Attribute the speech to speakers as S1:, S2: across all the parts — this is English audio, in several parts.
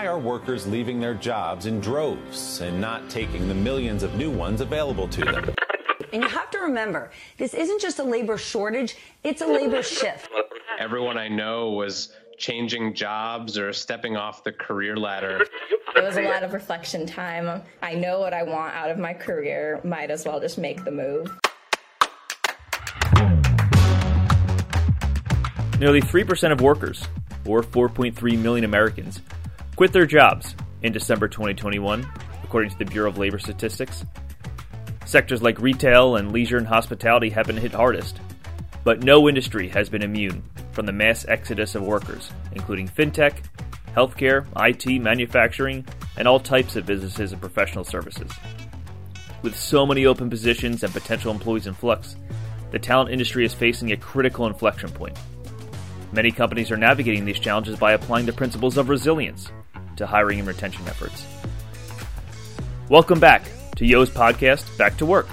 S1: why are workers leaving their jobs in droves and not taking the millions of new ones available to them?
S2: And you have to remember, this isn't just a labor shortage, it's a labor shift.
S3: Everyone I know was changing jobs or stepping off the career ladder.
S4: It was a lot of reflection time. I know what I want out of my career, might as well just make the move.
S5: Nearly 3% of workers, or 4.3 million Americans, quit their jobs in December 2021, according to the Bureau of Labor Statistics. Sectors like retail and leisure and hospitality have been hit hardest, but no industry has been immune from the mass exodus of workers, including fintech, healthcare, IT, manufacturing, and all types of businesses and professional services. With so many open positions and potential employees in flux, the talent industry is facing a critical inflection point. Many companies are navigating these challenges by applying the principles of resilience to hiring and retention efforts. Welcome back to Yoh's podcast, Back to Work.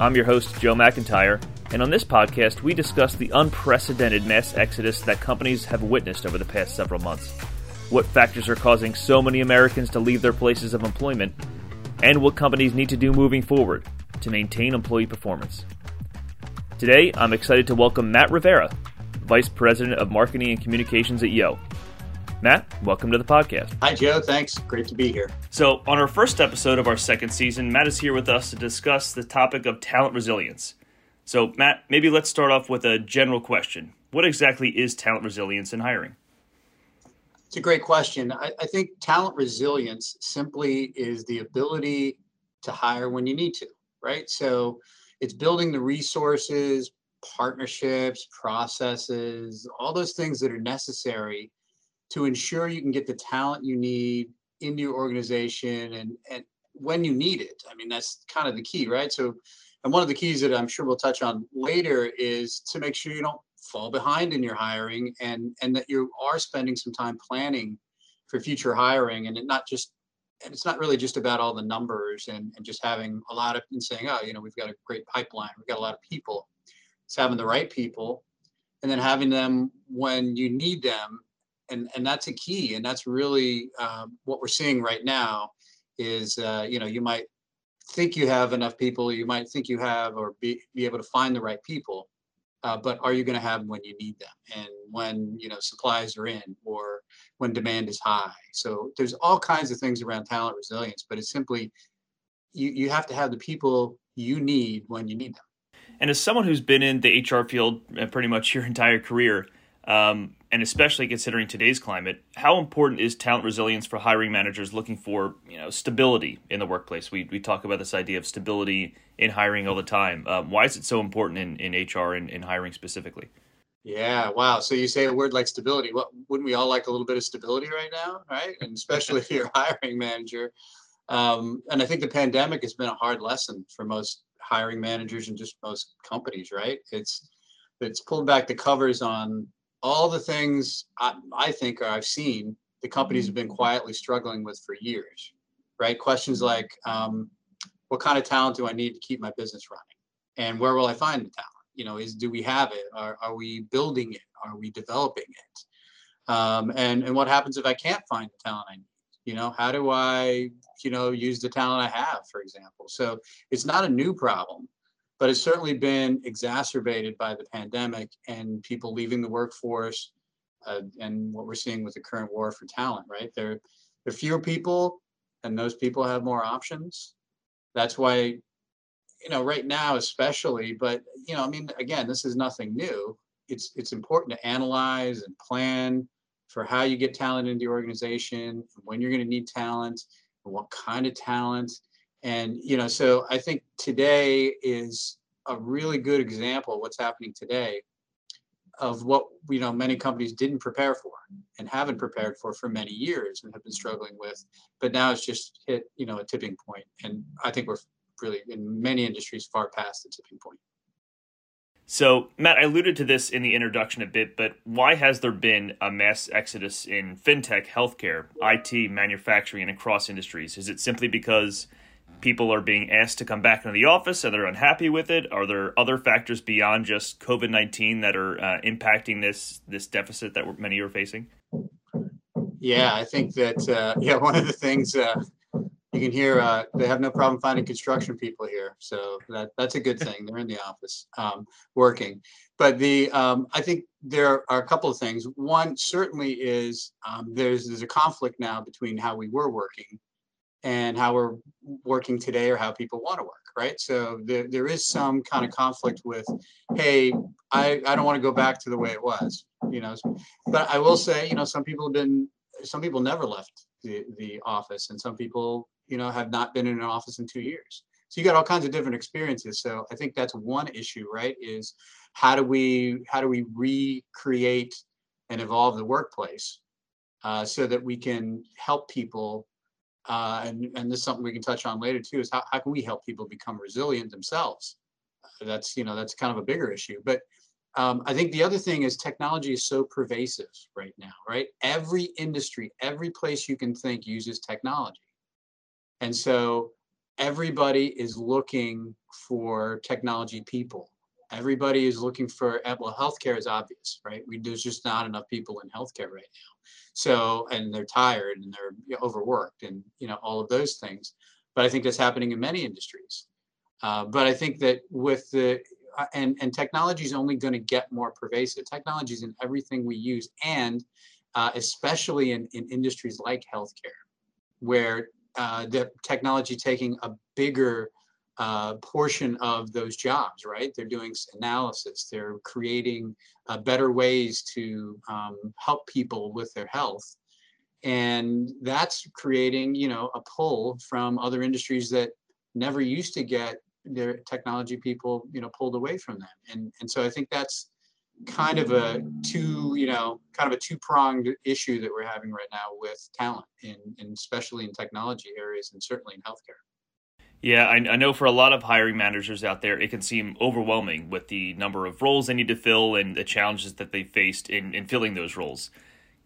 S5: I'm your host, Joe McIntyre, and on this podcast, we discuss the unprecedented mass exodus that companies have witnessed over the past several months, what factors are causing so many Americans to leave their places of employment, and what companies need to do moving forward to maintain employee performance. Today, I'm excited to welcome Matt Rivera, Vice President of Marketing and Communications at Yoh. Matt, welcome to the podcast.
S6: Hi, Joe. Thanks. Great to be here.
S5: So, on our first episode of our second season, Matt is here with us to discuss the topic of talent resilience. So, Matt, maybe let's start off with a general question. What exactly is talent resilience in hiring?
S6: It's a great question. I, I think talent resilience simply is the ability to hire when you need to, right? So, it's building the resources, partnerships, processes, all those things that are necessary to ensure you can get the talent you need into your organization and, and when you need it. I mean, that's kind of the key, right? So, and one of the keys that I'm sure we'll touch on later is to make sure you don't fall behind in your hiring and and that you are spending some time planning for future hiring and not just and it's not really just about all the numbers and, and just having a lot of and saying oh you know we've got a great pipeline we've got a lot of people it's having the right people and then having them when you need them and and that's a key and that's really um, what we're seeing right now is uh, you know you might think you have enough people you might think you have or be, be able to find the right people uh, but are you going to have them when you need them? And when you know supplies are in or when demand is high. So there's all kinds of things around talent resilience but it's simply you, you have to have the people you need when you need them.
S5: And as someone who's been in the hr field uh, pretty much your entire career um, and especially considering today's climate, how important is talent resilience for hiring managers looking for you know stability in the workplace? We we talk about this idea of stability in hiring all the time. Um, why is it so important in, in HR and in hiring specifically?
S6: Yeah, wow. So you say a word like stability. What wouldn't we all like a little bit of stability right now, right? And especially if you're hiring manager. Um, and I think the pandemic has been a hard lesson for most hiring managers and just most companies, right? It's it's pulled back the covers on all the things I, I think or I've seen the companies have been quietly struggling with for years, right? Questions like, um, what kind of talent do I need to keep my business running? And where will I find the talent? You know, is do we have it? Are, are we building it? Are we developing it? Um, and and what happens if I can't find the talent I need? You know, how do I, you know, use the talent I have, for example? So it's not a new problem but it's certainly been exacerbated by the pandemic and people leaving the workforce uh, and what we're seeing with the current war for talent right? There there are fewer people and those people have more options. That's why you know right now especially but you know i mean again this is nothing new. It's it's important to analyze and plan for how you get talent into your organization when you're going to need talent what kind of talent and, you know, so I think today is a really good example of what's happening today of what, you know, many companies didn't prepare for and haven't prepared for for many years and have been struggling with. But now it's just hit, you know, a tipping point. And I think we're really in many industries far past the tipping point.
S5: So, Matt, I alluded to this in the introduction a bit, but why has there been a mass exodus in fintech, healthcare, IT, manufacturing, and across industries? Is it simply because people are being asked to come back into the office and they're unhappy with it? Are there other factors beyond just COVID nineteen that are uh, impacting this this deficit that many are facing?
S6: Yeah, I think that uh, yeah, one of the things uh, you can hear uh, they have no problem finding construction people here, so that that's a good thing. They're in the office um, working, but the um, I think there are a couple of things. One certainly is um, there's there's a conflict now between how we were working and how we're working today or how people want to work right? So there, there is some kind of conflict with hey I, I don't want to go back to the way it was you know? But i will say you know some people have been some people never left the, the office and some people you know have not been in an office in two years. So you got all kinds of different experiences. So i think that's one issue right is how do we how do we recreate and evolve the workplace uh, so that we can help people uh, and, and this is something we can touch on later too is how, how can we help people become resilient themselves? That's you know that's kind of a bigger issue. But um, i think the other thing is technology is so pervasive right now right? Every industry every place you can think uses technology. And so everybody is looking for technology people everybody is looking for well healthcare is obvious right we, there's just not enough people in healthcare right now so, and they're tired and they're overworked and, you know, all of those things. But I think that's happening in many industries. Uh, but I think that with the, uh, and, and technology is only going to get more pervasive. Technology is in everything we use, and uh, especially in, in industries like healthcare, where uh, the technology taking a bigger uh, portion of those jobs, right? They're doing analysis, they're creating uh, better ways to um, help people with their health. And that's creating, you know, a pull from other industries that never used to get their technology people, you know, pulled away from them. And, and so I think that's kind of a two, you know, kind of a two-pronged issue that we're having right now with talent, in, in especially in technology areas and certainly in healthcare.
S5: Yeah, I, I, know for a lot of hiring managers out there, it can seem overwhelming with the number of roles they need to fill and the challenges that they faced in, in filling those roles.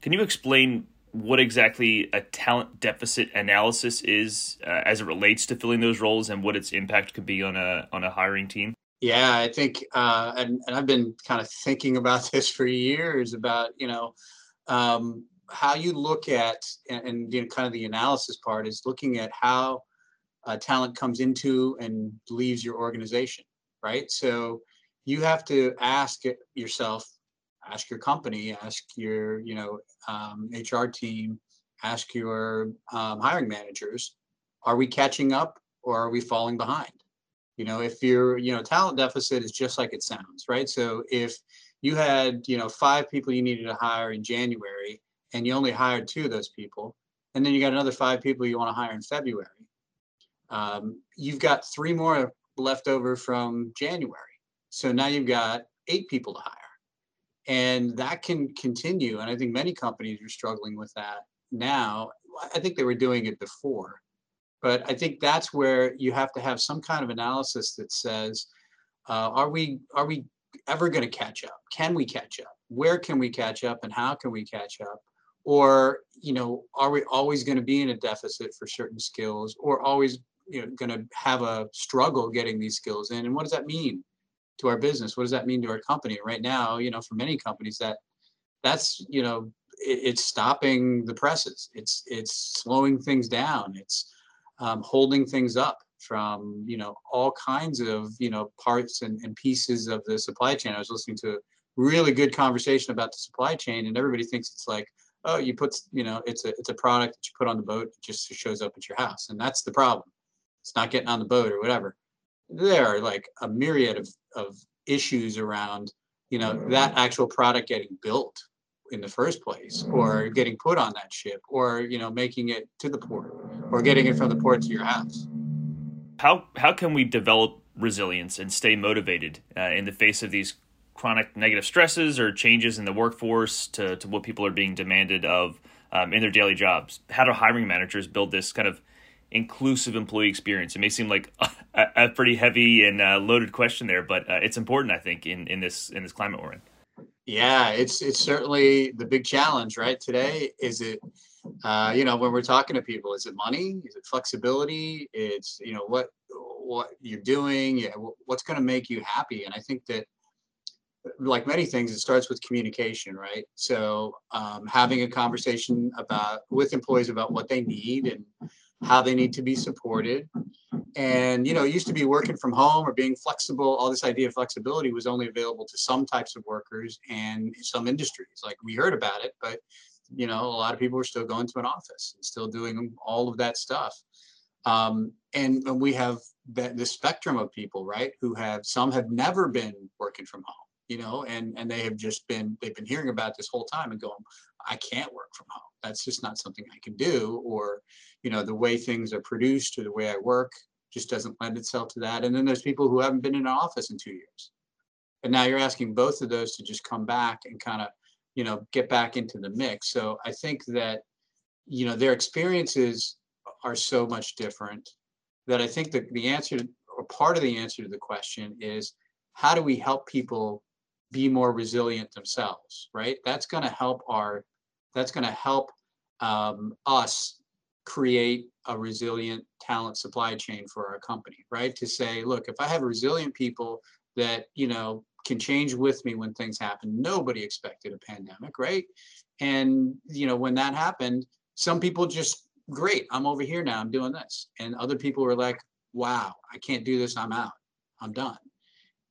S5: Can you explain what exactly a talent deficit analysis is uh, as it relates to filling those roles and what its impact could be on a on a hiring team?
S6: Yeah, I think, uh, and, and I've been kind of thinking about this for years about you know um, how you look at and, and you know, kind of the analysis part is looking at how uh, talent comes into and leaves your organization, right? So you have to ask yourself, ask your company, ask your you know um, HR team, ask your um, hiring managers, are we catching up or are we falling behind? You know, if your you know talent deficit is just like it sounds, right? So if you had you know five people you needed to hire in January and you only hired two of those people, and then you got another five people you want to hire in February um, you've got three more left over from January. So now you've got eight people to hire. And that can continue. And I think many companies are struggling with that now. I think they were doing it before. But I think that's where you have to have some kind of analysis that says, uh, are we are we ever going to catch up? Can we catch up? Where can we catch up and how can we catch up? Or, you know, are we always going to be in a deficit for certain skills or always you know going to have a struggle getting these skills in and what does that mean to our business? What does that mean to our company? Right now you know for many companies that that's you know it, it's stopping the presses. It's it's slowing things down. It's um, holding things up from you know all kinds of you know parts and, and pieces of the supply chain. I was listening to a really good conversation about the supply chain and everybody thinks it's like oh you put you know it's a it's a product that you put on the boat it just shows up at your house. And that's the problem it's not getting on the boat or whatever. There are like a myriad of, of issues around, you know, that actual product getting built in the first place or getting put on that ship or, you know, making it to the port or getting it from the port to your house.
S5: How, how can we develop resilience and stay motivated uh, in the face of these chronic negative stresses or changes in the workforce to, to what people are being demanded of um, in their daily jobs? How do hiring managers build this kind of inclusive employee experience? It may seem like a, a pretty heavy and uh, loaded question there, but uh, it's important, I think, in, in this in this climate we're in.
S6: Yeah, it's it's certainly the big challenge, right? Today, is it, uh, you know, when we're talking to people, is it money? Is it flexibility? It's you know what what you're doing, what's going to make you happy, and I think that like many things, it starts with communication, right? So um, having a conversation about with employees about what they need and how they need to be supported. And you know, it used to be working from home or being flexible. All this idea of flexibility was only available to some types of workers and some industries. Like we heard about it, but you know, a lot of people are still going to an office and still doing all of that stuff. Um, and, and we have that the spectrum of people, right, who have some have never been working from home you know, and and they have just been they've been hearing about this whole time and going, I can't work from home. That's just not something I can do, or you know, the way things are produced or the way I work just doesn't lend itself to that. And then there's people who haven't been in an office in two years, and now you're asking both of those to just come back and kind of you know get back into the mix. So I think that you know their experiences are so much different that I think that the answer or part of the answer to the question is how do we help people be more resilient themselves, right? That's going to help our, that's going to help um, us create a resilient talent supply chain for our company, right? To say, look, if I have resilient people that, you know, can change with me when things happen, nobody expected a pandemic, right? And, you know, when that happened, some people just, great, I'm over here now, I'm doing this. And other people were like, wow, I can't do this, I'm out, I'm done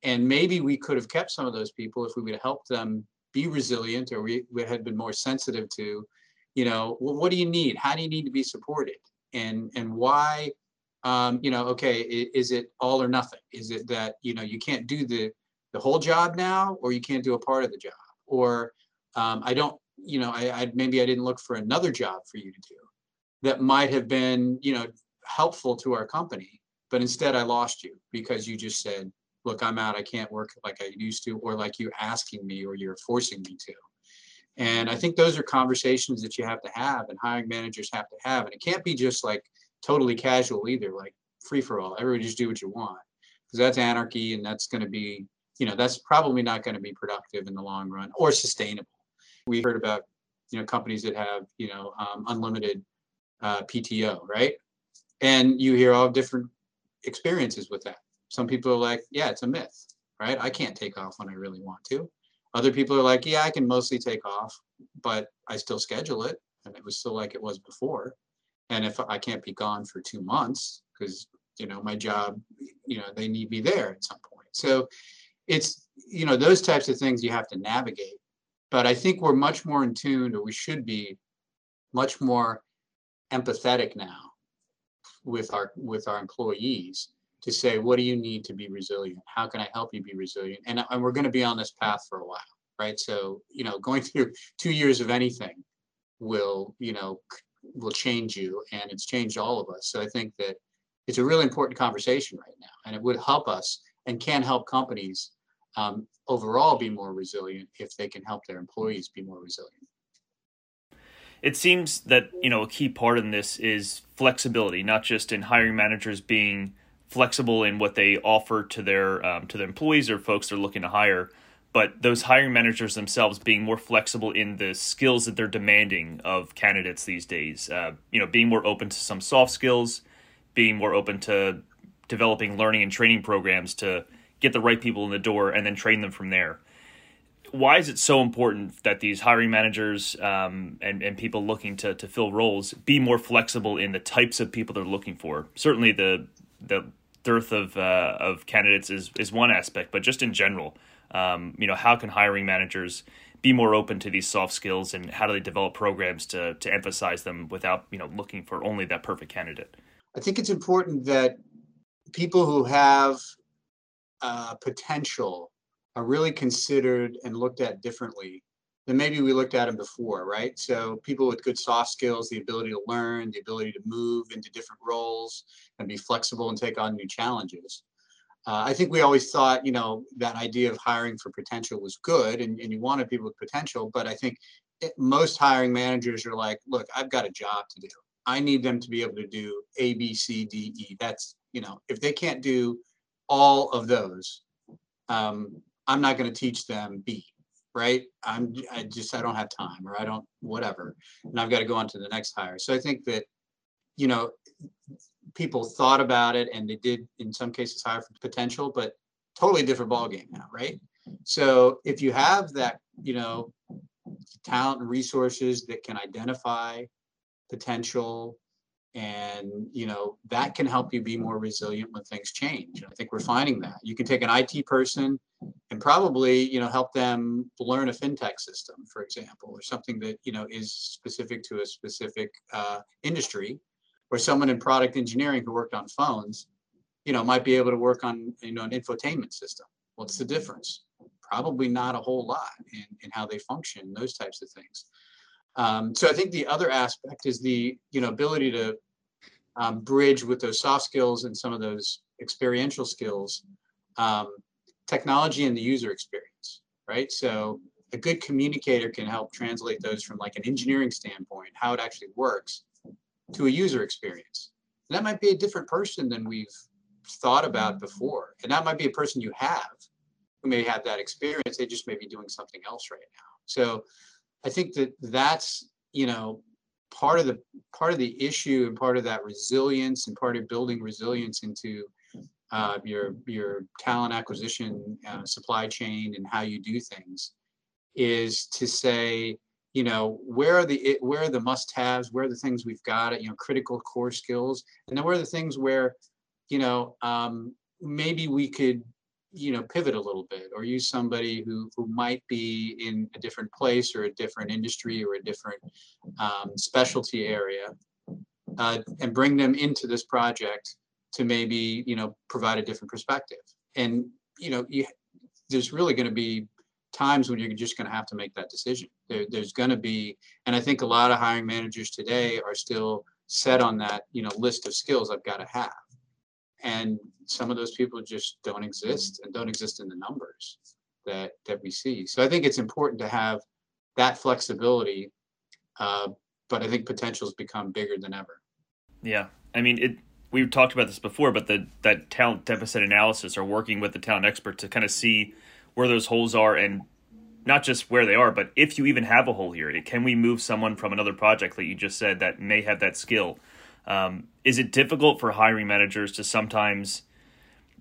S6: and maybe we could have kept some of those people if we would have helped them be resilient or we, we had been more sensitive to you know well, what do you need? How do you need to be supported? And and why um, you know okay is it all or nothing? Is it that you know you can't do the the whole job now or you can't do a part of the job? Or um, i don't you know I, I maybe i didn't look for another job for you to do that might have been you know helpful to our company but instead i lost you because you just said look, I'm out, I can't work like I used to, or like you asking me or you're forcing me to. And I think those are conversations that you have to have and hiring managers have to have. And it can't be just like totally casual either, like free for all. Everybody just do what you want. Because that's anarchy and that's going to be, you know, that's probably not going to be productive in the long run or sustainable. We heard about, you know, companies that have, you know, um, unlimited uh, PTO, right? And you hear all different experiences with that. Some people are like, yeah, it's a myth, right? I can't take off when I really want to. Other people are like, yeah, I can mostly take off, but I still schedule it. And it was still like it was before. And if I can't be gone for two months, because, you know, my job, you know, they need me there at some point. So it's, you know, those types of things you have to navigate. But I think we're much more in tune, or we should be much more empathetic now with our with our employees to say, what do you need to be resilient? How can I help you be resilient? And, and we're going to be on this path for a while, right? So, you know, going through two years of anything will, you know, will change you and it's changed all of us. So I think that it's a really important conversation right now and it would help us and can help companies um, overall be more resilient if they can help their employees be more resilient.
S5: It seems that you know a key part in this is flexibility, not just in hiring managers being flexible in what they offer to their um, to their employees or folks they're looking to hire but those hiring managers themselves being more flexible in the skills that they're demanding of candidates these days. Uh, you know being more open to some soft skills being more open to developing learning and training programs to get the right people in the door and then train them from there. Why is it so important that these hiring managers um, and, and people looking to, to fill roles be more flexible in the types of people they're looking for? Certainly the the dearth of uh, of candidates is is one aspect, but just in general, um, you know, how can hiring managers be more open to these soft skills, and how do they develop programs to to emphasize them without you know looking for only that perfect candidate?
S6: I think it's important that people who have uh, potential are really considered and looked at differently than maybe we looked at them before, right? So people with good soft skills, the ability to learn, the ability to move into different roles and be flexible and take on new challenges. Uh, I think we always thought, you know, that idea of hiring for potential was good and, and you wanted people with potential, but I think it, most hiring managers are like, look, I've got a job to do. I need them to be able to do A, B, C, D, E. That's, you know, if they can't do all of those, um, I'm not going to teach them B right? I'm I just I don't have time or I don't whatever, and I've got to go on to the next hire. So I think that you know people thought about it and they did in some cases hire for potential, but totally different ball game now, right? So if you have that, you know, talent and resources that can identify potential and you know that can help you be more resilient when things change i think we're finding that. You can take an it person and probably you know help them learn a fintech system for example or something that you know is specific to a specific uh, industry or someone in product engineering who worked on phones you know might be able to work on you know an infotainment system. What's the difference? Probably not a whole lot in, in how they function those types of things um, so I think the other aspect is the you know ability to um, bridge with those soft skills and some of those experiential skills, um, technology and the user experience, right? So a good communicator can help translate those from like an engineering standpoint, how it actually works, to a user experience. And that might be a different person than we've thought about before, and that might be a person you have who may have that experience. They just may be doing something else right now. So I think that that's you know part of the part of the issue and part of that resilience and part of building resilience into uh, your your talent acquisition uh, supply chain and how you do things is to say you know where are the where are the must-haves? Where are the things we've got you know critical core skills? And then where are the things where you know um, maybe we could you know pivot a little bit? Or use somebody who who might be in a different place or a different industry or a different um, specialty area uh, and bring them into this project to maybe you know provide a different perspective? And you know you, there's really going to be times when you're just going to have to make that decision. There, there's going to be and i think a lot of hiring managers today are still set on that you know list of skills i've got to have and some of those people just don't exist and don't exist in the numbers that that we see. So i think it's important to have that flexibility uh, but i think potentials become bigger than ever.
S5: Yeah. I mean it we've talked about this before but the that talent deficit analysis or working with the talent expert to kind of see where those holes are and not just where they are but if you even have a hole here can we move someone from another project that you just said that may have that skill um, is it difficult for hiring managers to sometimes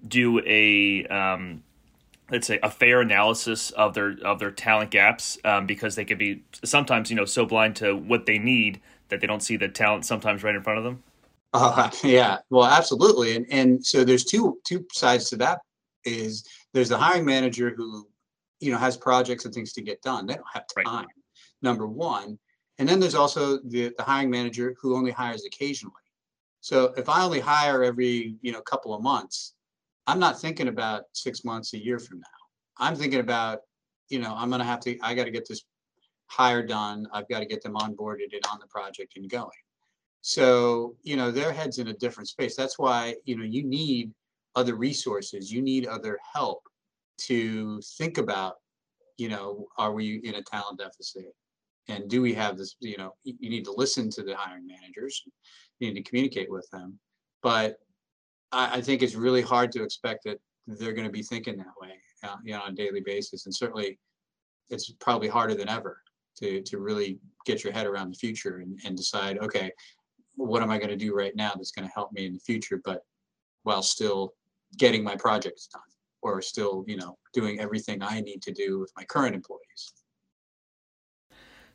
S5: do a um, let's say a fair analysis of their of their talent gaps um, because they could be sometimes you know so blind to what they need that they don't see the talent sometimes right in front of them.
S6: Uh, yeah, well, absolutely, and and so there's two two sides to that. Is there's the hiring manager who you know has projects and things to get done. They don't have time. Right. Number one, and then there's also the, the hiring manager who only hires occasionally. So if I only hire every, you know, couple of months, I'm not thinking about six months, a year from now. I'm thinking about, you know, I'm going to have to, I got to get this hire done. I've got to get them onboarded and on the project and going. So, you know, their head's in a different space. That's why, you know, you need other resources. You need other help to think about, you know, are we in a talent deficit? And do we have this you know you need to listen to the hiring managers you need to communicate with them. But i, I think it's really hard to expect that they're going to be thinking that way uh, you know on a daily basis. And certainly it's probably harder than ever to to really get your head around the future and, and decide okay what am i going to do right now that's going to help me in the future but while still getting my projects done or still you know doing everything i need to do with my current employees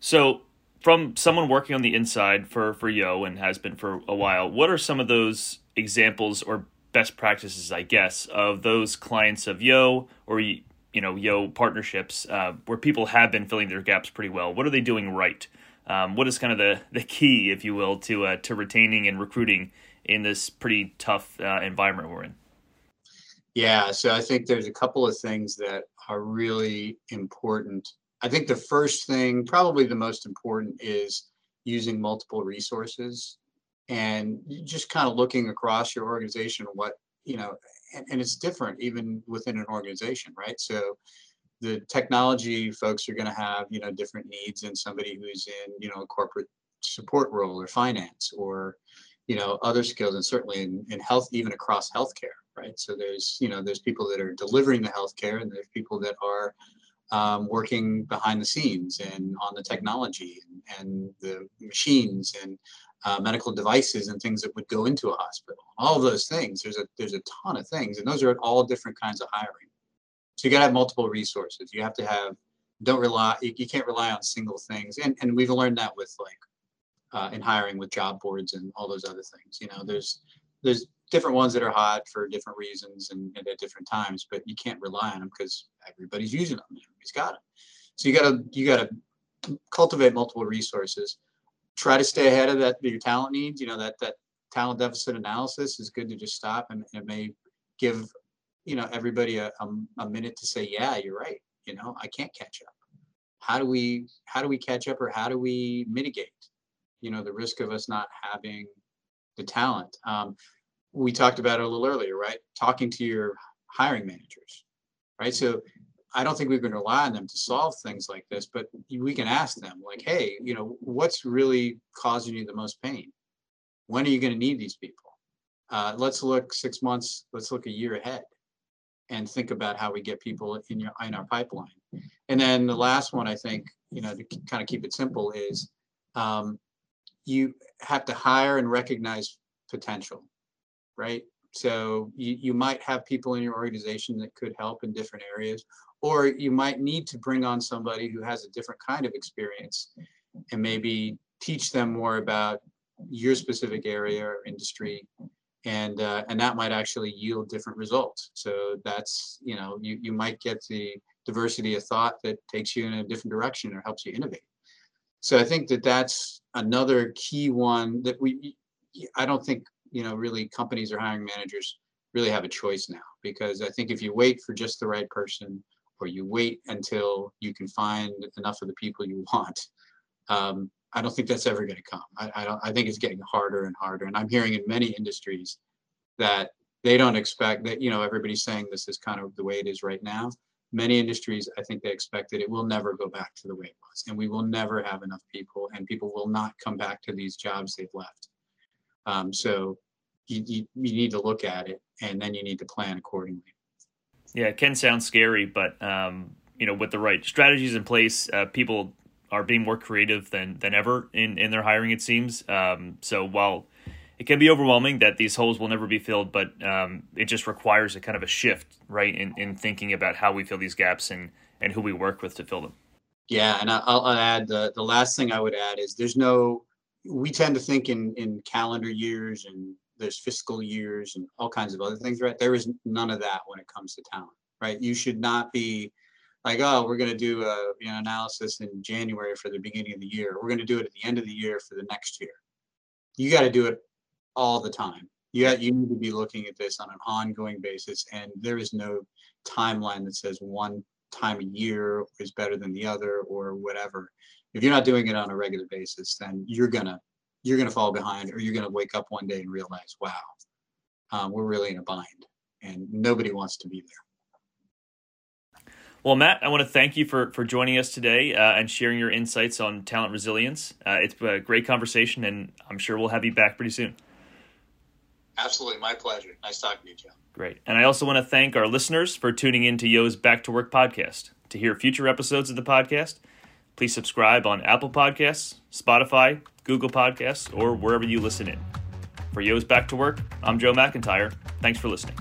S5: so, from someone working on the inside for for Yoh and has been for a while, what are some of those examples or best practices, I guess, of those clients of Yoh or you know Yoh partnerships uh, where people have been filling their gaps pretty well? What are they doing right? Um, what is kind of the the key, if you will, to uh, to retaining and recruiting in this pretty tough uh, environment we're in?
S6: Yeah, so I think there's a couple of things that are really important I think the first thing, probably the most important, is using multiple resources and just kind of looking across your organization what you know and, and, it's different even within an organization right? So the technology folks are going to have you know different needs than somebody who's in you know a corporate support role or finance or you know other skills and certainly in, in health even across healthcare right? So there's you know there's people that are delivering the healthcare and there's people that are um, working behind the scenes and on the technology and, and the machines and uh, medical devices and things that would go into a hospital. All those things. There's a there's a ton of things, and those are all different kinds of hiring. So you got to have multiple resources. You have to have don't rely you, you can't rely on single things and and we've learned that with like uh, in hiring with job boards and all those other things you know there's there's different ones that are hot for different reasons and, and at different times but you can't rely on them because everybody's using them everybody's got them so you gotta you gotta cultivate multiple resources. Try to stay ahead of that your talent needs you know that that talent deficit analysis is good to just stop and it may give you know everybody a, a, a minute to say yeah you're right you know i can't catch up. How do we how do we catch up or how do we mitigate you know the risk of us not having the talent? Um, we talked about it a little earlier right? Talking to your hiring managers right? So i don't think we can rely on them to solve things like this but we can ask them like hey you know what's really causing you the most pain? When are you going to need these people? Uh, let's look six months let's look a year ahead and think about how we get people in your in our pipeline. And then the last one, I think, you know, to kind of keep it simple, is um, you have to hire and recognize potential, right? So you, you might have people in your organization that could help in different areas, or you might need to bring on somebody who has a different kind of experience and maybe teach them more about your specific area or industry and uh, and that might actually yield different results. So that's you know you you might get the diversity of thought that takes you in a different direction or helps you innovate. So I think that that's another key one that we I don't think you know really companies or hiring managers really have a choice now because I think if you wait for just the right person or you wait until you can find enough of the people you want, um, I don't think that's ever going to come. I, I, don't. I think it's getting harder and harder. And I'm hearing in many industries that they don't expect that. You know, everybody's saying this is kind of the way it is right now. Many industries, I think they expect that it will never go back to the way it was, and we will never have enough people, and people will not come back to these jobs they've left. Um, so you, you, you need to look at it, and then you need to plan accordingly.
S5: Yeah, it can sound scary, but um, you know, with the right strategies in place, uh, people are being more creative than than ever in in their hiring. It seems. Um, so while it can be overwhelming that these holes will never be filled, but um, it just requires a kind of a shift, right, in, in thinking about how we fill these gaps and and who we work with to fill them.
S6: Yeah, and I'll, I'll add the the last thing I would add is there's no. We tend to think in in calendar years and there's fiscal years and all kinds of other things, right? There is none of that when it comes to talent, right? You should not be like, oh, we're going to do a you know, analysis in January for the beginning of the year. We're going to do it at the end of the year for the next year. You got to do it all the time. You got, you need to be looking at this on an ongoing basis, and there is no timeline that says one time a year is better than the other or whatever. If you're not doing it on a regular basis, then you're gonna you're gonna fall behind, or you're gonna wake up one day and realize, wow, um, we're really in a bind, and nobody wants to be there.
S5: Well, Matt, I want to thank you for, for joining us today uh, and sharing your insights on talent resilience. Uh, it's a great conversation, and I'm sure we'll have you back pretty soon.
S6: Absolutely, my pleasure. Nice talking to you, Joe.
S5: Great. And I also want to thank our listeners for tuning in to Yoh's Back to Work podcast. To hear future episodes of the podcast, please subscribe on Apple Podcasts, Spotify, Google Podcasts, or wherever you listen in. For Yoh's Back to Work, I'm Joe McIntyre. Thanks for listening.